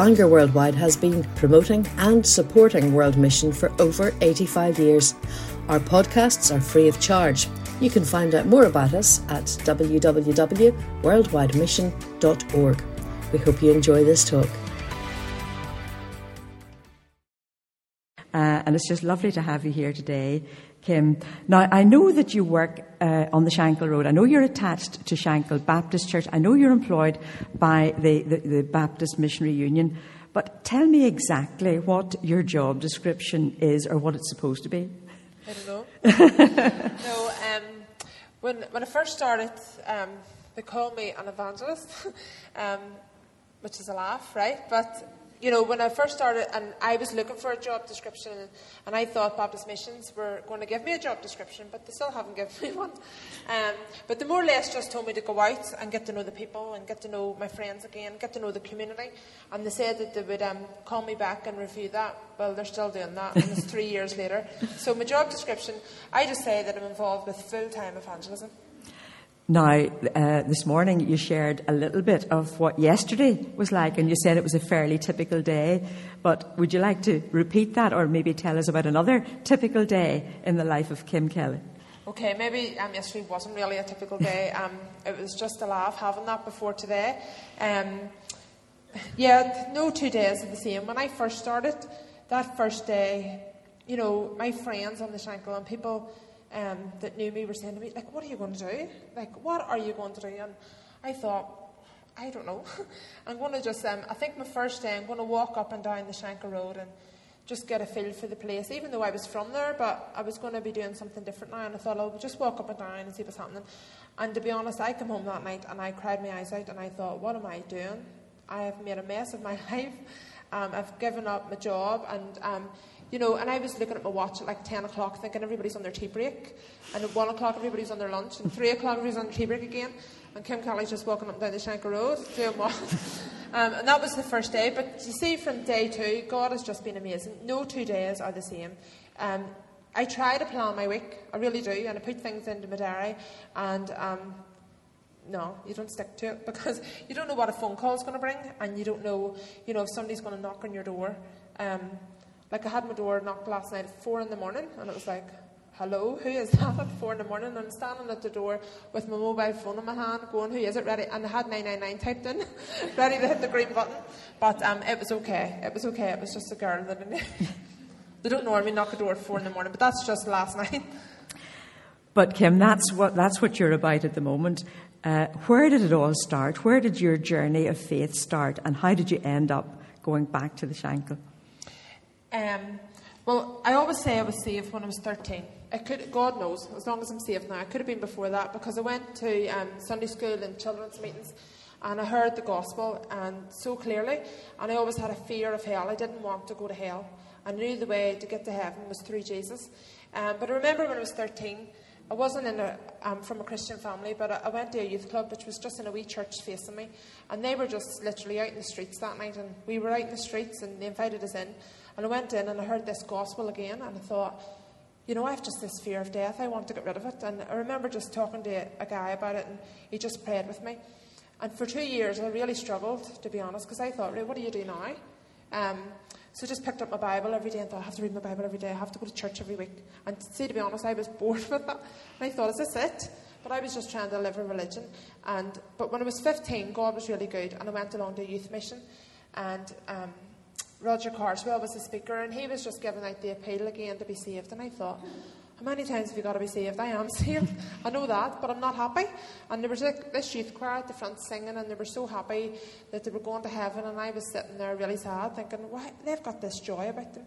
Bangor Worldwide has been promoting and supporting World Mission for over 85 years. Our podcasts are free of charge. You can find out more about us at www.worldwidemission.org. We hope you enjoy this talk. Uh, and it's just lovely to have you here today, Kim. Now, I know that you work uh, on the Shankill Road. I know you're attached to Shankill Baptist Church. I know you're employed by the, the, the Baptist Missionary Union. But tell me exactly what your job description is or what it's supposed to be. I don't know. no, um, when, when I first started, um, they called me an evangelist, um, which is a laugh, right? But you know, when I first started, and I was looking for a job description, and I thought Baptist Missions were going to give me a job description, but they still haven't given me one. Um, but they more or less just told me to go out and get to know the people and get to know my friends again, get to know the community. And they said that they would um, call me back and review that. Well, they're still doing that, and it's three years later. So my job description, I just say that I'm involved with full-time evangelism. Now, uh, this morning you shared a little bit of what yesterday was like, and you said it was a fairly typical day. But would you like to repeat that, or maybe tell us about another typical day in the life of Kim Kelly? Okay, maybe um, yesterday wasn't really a typical day. Um, it was just a laugh having that before today. Um, yeah, no two days are the same. When I first started, that first day, you know, my friends on the Shankill and people um, that knew me were saying to me, like, what are you going to do? Like, what are you going to do? And I thought, I don't know. I'm going to just, um, I think my first day, I'm going to walk up and down the Shankill Road and just get a feel for the place, even though I was from there, but I was going to be doing something different now. And I thought, I'll just walk up and down and see what's happening. And to be honest, I came home that night and I cried my eyes out and I thought, what am I doing? I have made a mess of my life. Um, I've given up my job and um, you know, and I was looking at my watch at like 10 o'clock thinking everybody's on their tea break. And at 1 o'clock everybody's on their lunch. And 3 o'clock everybody's on their tea break again. And Kim Kelly's just walking up and down the Shankill Road doing what? um, and that was the first day. But you see, from day two, God has just been amazing. No two days are the same. Um, I try to plan my week. I really do. And I put things into my diary. And um, no, you don't stick to it because you don't know what a phone call is going to bring. And you don't know, you know, if somebody's going to knock on your door. Um, like I had my door knocked last night at four in the morning, and it was like, hello, who is that at four in the morning? And I'm standing at the door with my mobile phone in my hand, going, who is it? Ready? And I had 999 typed in, ready to hit the green button. But um, it was okay. It was okay. It was just a girl that I knew. they don't normally knock a door at four in the morning, but that's just last night. But Kim, that's what that's what you're about at the moment. Uh, where did it all start? Where did your journey of faith start, and how did you end up going back to the Shankill? Um, well, I always say I was saved when I was 13. It could, God knows, as long as I'm saved now. I could have been before that because I went to um, Sunday school and children's meetings and I heard the gospel and so clearly. And I always had a fear of hell. I didn't want to go to hell. I knew the way to get to heaven was through Jesus. Um, but I remember when I was 13, I wasn't in a, um, from a Christian family, but I, I, went to a youth club, which was just in a wee church facing me. And they were just literally out in the streets that night. And we were out in the streets and they invited us in. And I went in and I heard this gospel again, and I thought, you know, I have just this fear of death. I want to get rid of it. And I remember just talking to a guy about it, and he just prayed with me. And for two years, I really struggled, to be honest, because I thought, really, what do you do now? Um, so I just picked up my Bible every day and thought, I have to read my Bible every day. I have to go to church every week. And see, to be honest, I was bored with that. And I thought, is this it? But I was just trying to live a religion. And but when I was 15, God was really good, and I went along to a youth mission. And um, Roger Carswell was the speaker, and he was just giving out the appeal again to be saved. And I thought, how many times have you got to be saved? I am saved. I know that, but I'm not happy. And there was this youth choir at the front singing, and they were so happy that they were going to heaven. And I was sitting there really sad, thinking, why they've got this joy about them.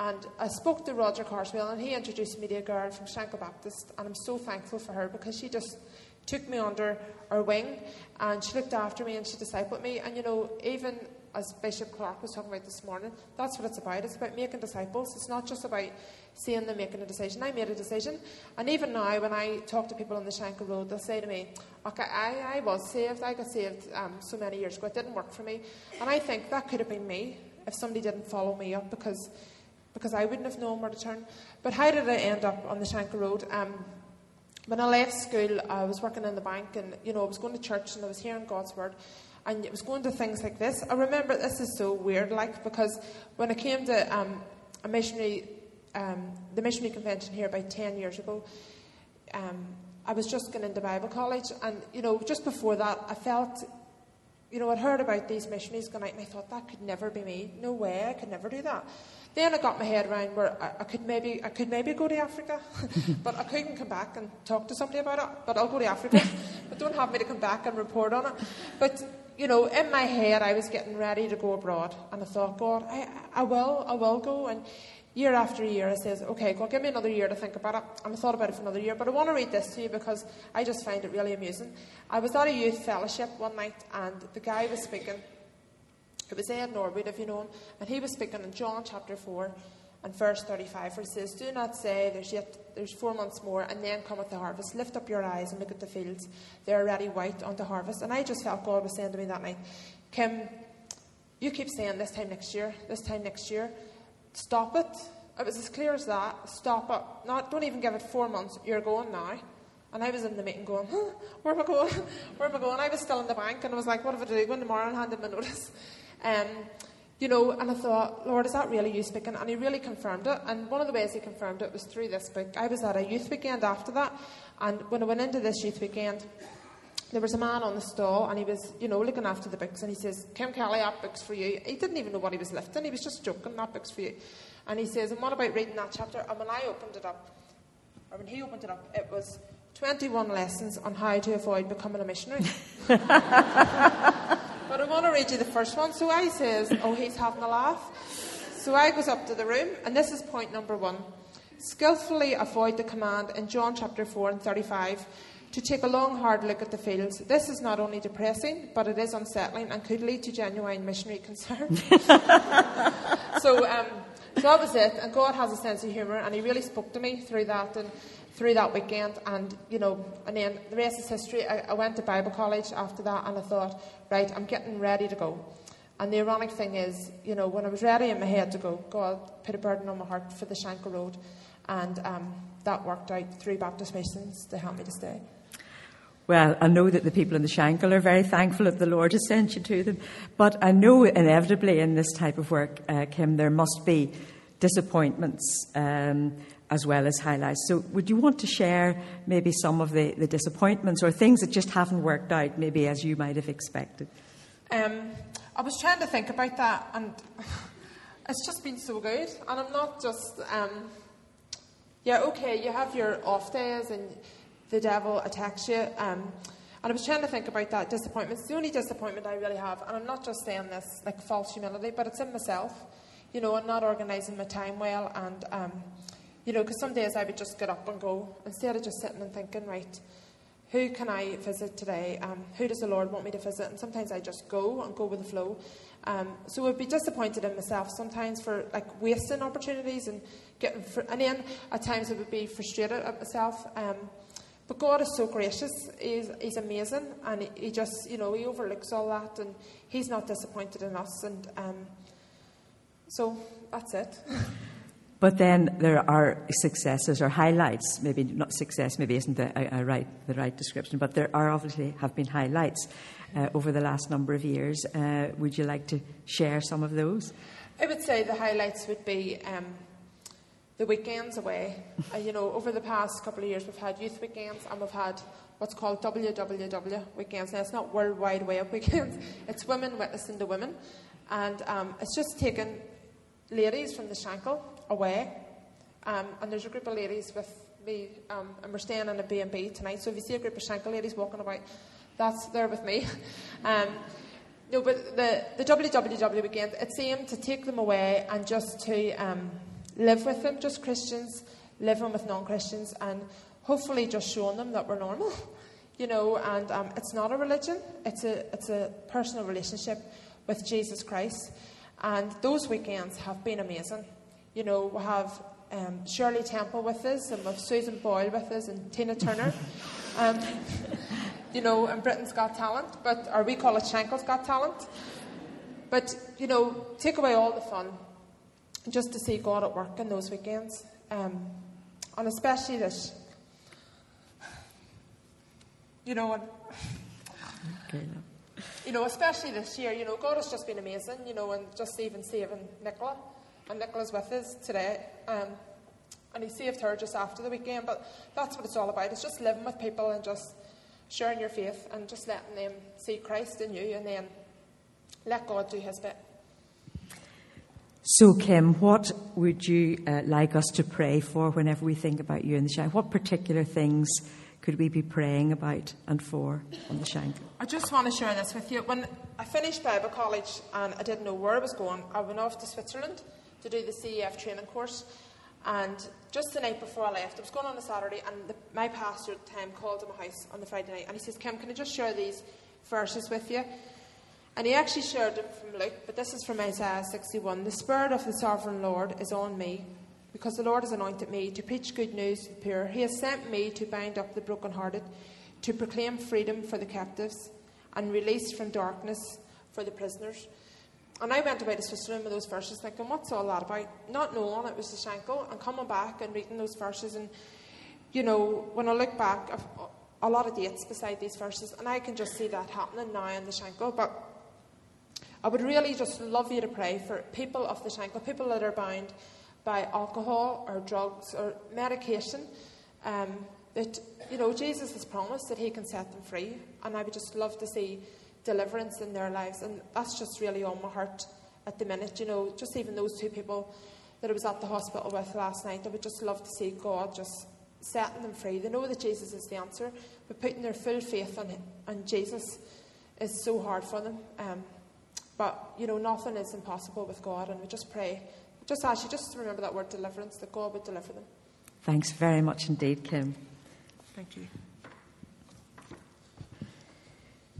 And I spoke to Roger Carswell, and he introduced me to a girl from Shankill Baptist, and I'm so thankful for her because she just took me under her wing, and she looked after me and she discipled me. And you know, even as Bishop Clark was talking about this morning, that's what it's about. It's about making disciples. It's not just about seeing them making a decision. I made a decision. And even now, when I talk to people on the Shankill Road, they'll say to me, Okay, I, I was saved. I got saved um, so many years ago. It didn't work for me. And I think that could have been me if somebody didn't follow me up because, because I wouldn't have known where to turn. But how did I end up on the Shankill Road? Um, when I left school, I was working in the bank and, you know, I was going to church and I was hearing God's word. And it was going to things like this. I remember this is so weird, like because when I came to um, a missionary, um, the missionary convention here about ten years ago, um, I was just going into Bible college, and you know, just before that, I felt, you know, I'd heard about these missionaries going out, and I thought that could never be me. No way, I could never do that. Then I got my head around where I, I could maybe I could maybe go to Africa, but I couldn't come back and talk to somebody about it. But I'll go to Africa, but don't have me to come back and report on it. But you know, in my head, I was getting ready to go abroad, and I thought, God, I, I will, I will go. And year after year, I says, okay, God, give me another year to think about it. And I thought about it for another year, but I want to read this to you because I just find it really amusing. I was at a youth fellowship one night, and the guy was speaking. It was Ed Norwood, if you know him, and he was speaking in John chapter 4 and verse 35, where it says, Do not say, there's yet there's four months more, and then cometh the harvest. Lift up your eyes and look at the fields. They're already white unto harvest. And I just felt God was saying to me that night, Kim, you keep saying this time next year, this time next year. Stop it. It was as clear as that. Stop it. Not, don't even give it four months. You're going now. And I was in the meeting going, huh, where am I going? Where am I going? I was still in the bank and I was like, what if I do? Go tomorrow and hand in my notice. Um, you know, and I thought, Lord, is that really you speaking? And he really confirmed it. And one of the ways he confirmed it was through this book. I was at a youth weekend after that, and when I went into this youth weekend, there was a man on the stall, and he was, you know, looking after the books, and he says, Kim Kelly, that book's for you. He didn't even know what he was lifting, he was just joking, that book's for you. And he says, and what about reading that chapter? And when I opened it up, or when he opened it up, it was 21 lessons on how to avoid becoming a missionary. But I want to read you the first one. So I says, oh, he's having a laugh. So I goes up to the room, and this is point number one. Skillfully avoid the command in John chapter 4 and 35 to take a long, hard look at the fields. This is not only depressing, but it is unsettling and could lead to genuine missionary concern. so, um, so that was it. And God has a sense of humour, and He really spoke to me through that. And through that weekend, and you know, and then the rest is history. I, I, went to Bible college after that, and I thought, right, I'm getting ready to go. And the ironic thing is, you know, when I was ready in my head to go, God put a burden on my heart for the Shankill Road, and um, that worked out through Baptist missions to help me to stay. Well, I know that the people in the Shankill are very thankful that the Lord has sent you to them, but I know inevitably in this type of work, uh, Kim, there must be disappointments. Um, as well as highlights. So, would you want to share maybe some of the, the disappointments or things that just haven't worked out, maybe as you might have expected? Um, I was trying to think about that, and it's just been so good. And I'm not just, um, yeah, okay, you have your off days and the devil attacks you. Um, and I was trying to think about that disappointment. It's the only disappointment I really have, and I'm not just saying this like false humility, but it's in myself. You know, I'm not organising my time well, and um, you know, because some days I would just get up and go instead of just sitting and thinking, right, who can I visit today? Um, who does the Lord want me to visit? And sometimes I just go and go with the flow. Um, so I'd be disappointed in myself sometimes for like wasting opportunities and getting, fr- and then at times I would be frustrated at myself. Um, but God is so gracious. He's, he's amazing, and he, he, just, you know, he overlooks all that, and He's not disappointed in us. And um, so that's it. But then there are successes or highlights. Maybe not success, maybe isn't the, right, the right description, but there are obviously have been highlights uh, over the last number of years. Uh, would you like to share some of those? I would say the highlights would be um, the weekends away. uh, you know, over the past couple of years, we've had youth weekends and we've had what's called WWW weekends. Now, it's not World Wide Web weekends, it's women witnessing to women. And um, it's just taken ladies from the Shankill away. Um, and there's a group of ladies with me, um, and we're staying in a B&B tonight. So if you see a group of Shankill ladies walking about, that's there with me. Um, no, but the, the WWW weekend, it's aimed to take them away and just to um, live with them, just Christians living with non-Christians, and hopefully just showing them that we're normal. You know, and um, it's not a religion; it's a it's a personal relationship with Jesus Christ. And those weekends have been amazing. You know, we have um, Shirley Temple with us, and we have Susan Boyle with us, and Tina Turner. Um, you know, and Britain's Got Talent, but or we call it Shankill's Got Talent. But you know, take away all the fun, just to see God at work in those weekends, um, and especially this. You know, okay, you know, especially this year, you know, God has just been amazing, you know, and just even saving Nicola. And Nicola's with us today. Um, and he saved her just after the weekend. But that's what it's all about. It's just living with people and just sharing your faith and just letting them see Christ in you and then let God do his bit. So, Kim, what would you uh, like us to pray for whenever we think about you in the Shank? What particular things could we be praying about and for on the Shank? I just want to share this with you. When I finished Bible college and I didn't know where I was going, I went off to Switzerland to do the CEF training course. And just the night before I left, I was going on a Saturday, and the, my pastor at the time called to my house on the Friday night, and he says, Kim, can I just share these verses with you? And he actually shared them from Luke, but this is from Isaiah 61. The Spirit of the Sovereign Lord is on me, because the Lord has anointed me to preach good news to the poor. He has sent me to bind up the brokenhearted, to proclaim freedom for the captives, and release from darkness for the prisoners. And I went away to Switzerland with those verses, thinking, what's all that about? Not knowing it was the Shankill, and coming back and reading those verses. And, you know, when I look back, a lot of dates beside these verses, and I can just see that happening now in the Shankill. But I would really just love you to pray for people of the Shankill, people that are bound by alcohol or drugs or medication. Um, that, you know, Jesus has promised that He can set them free, and I would just love to see deliverance in their lives. And that's just really on my heart at the minute. You know, just even those two people that I was at the hospital with last night, I would just love to see God just setting them free. They know that Jesus is the answer, but putting their full faith on, on Jesus is so hard for them. Um, but, you know, nothing is impossible with God, and we just pray. Just ask you, just remember that word deliverance, that God would deliver them. Thanks very much indeed, Kim. Thank you.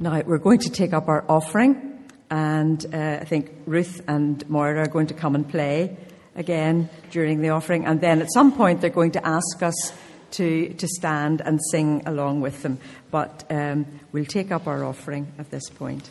Now, we're going to take up our offering, and uh, I think Ruth and Moira are going to come and play again during the offering, and then at some point they're going to ask us to, to stand and sing along with them. But um, we'll take up our offering at this point.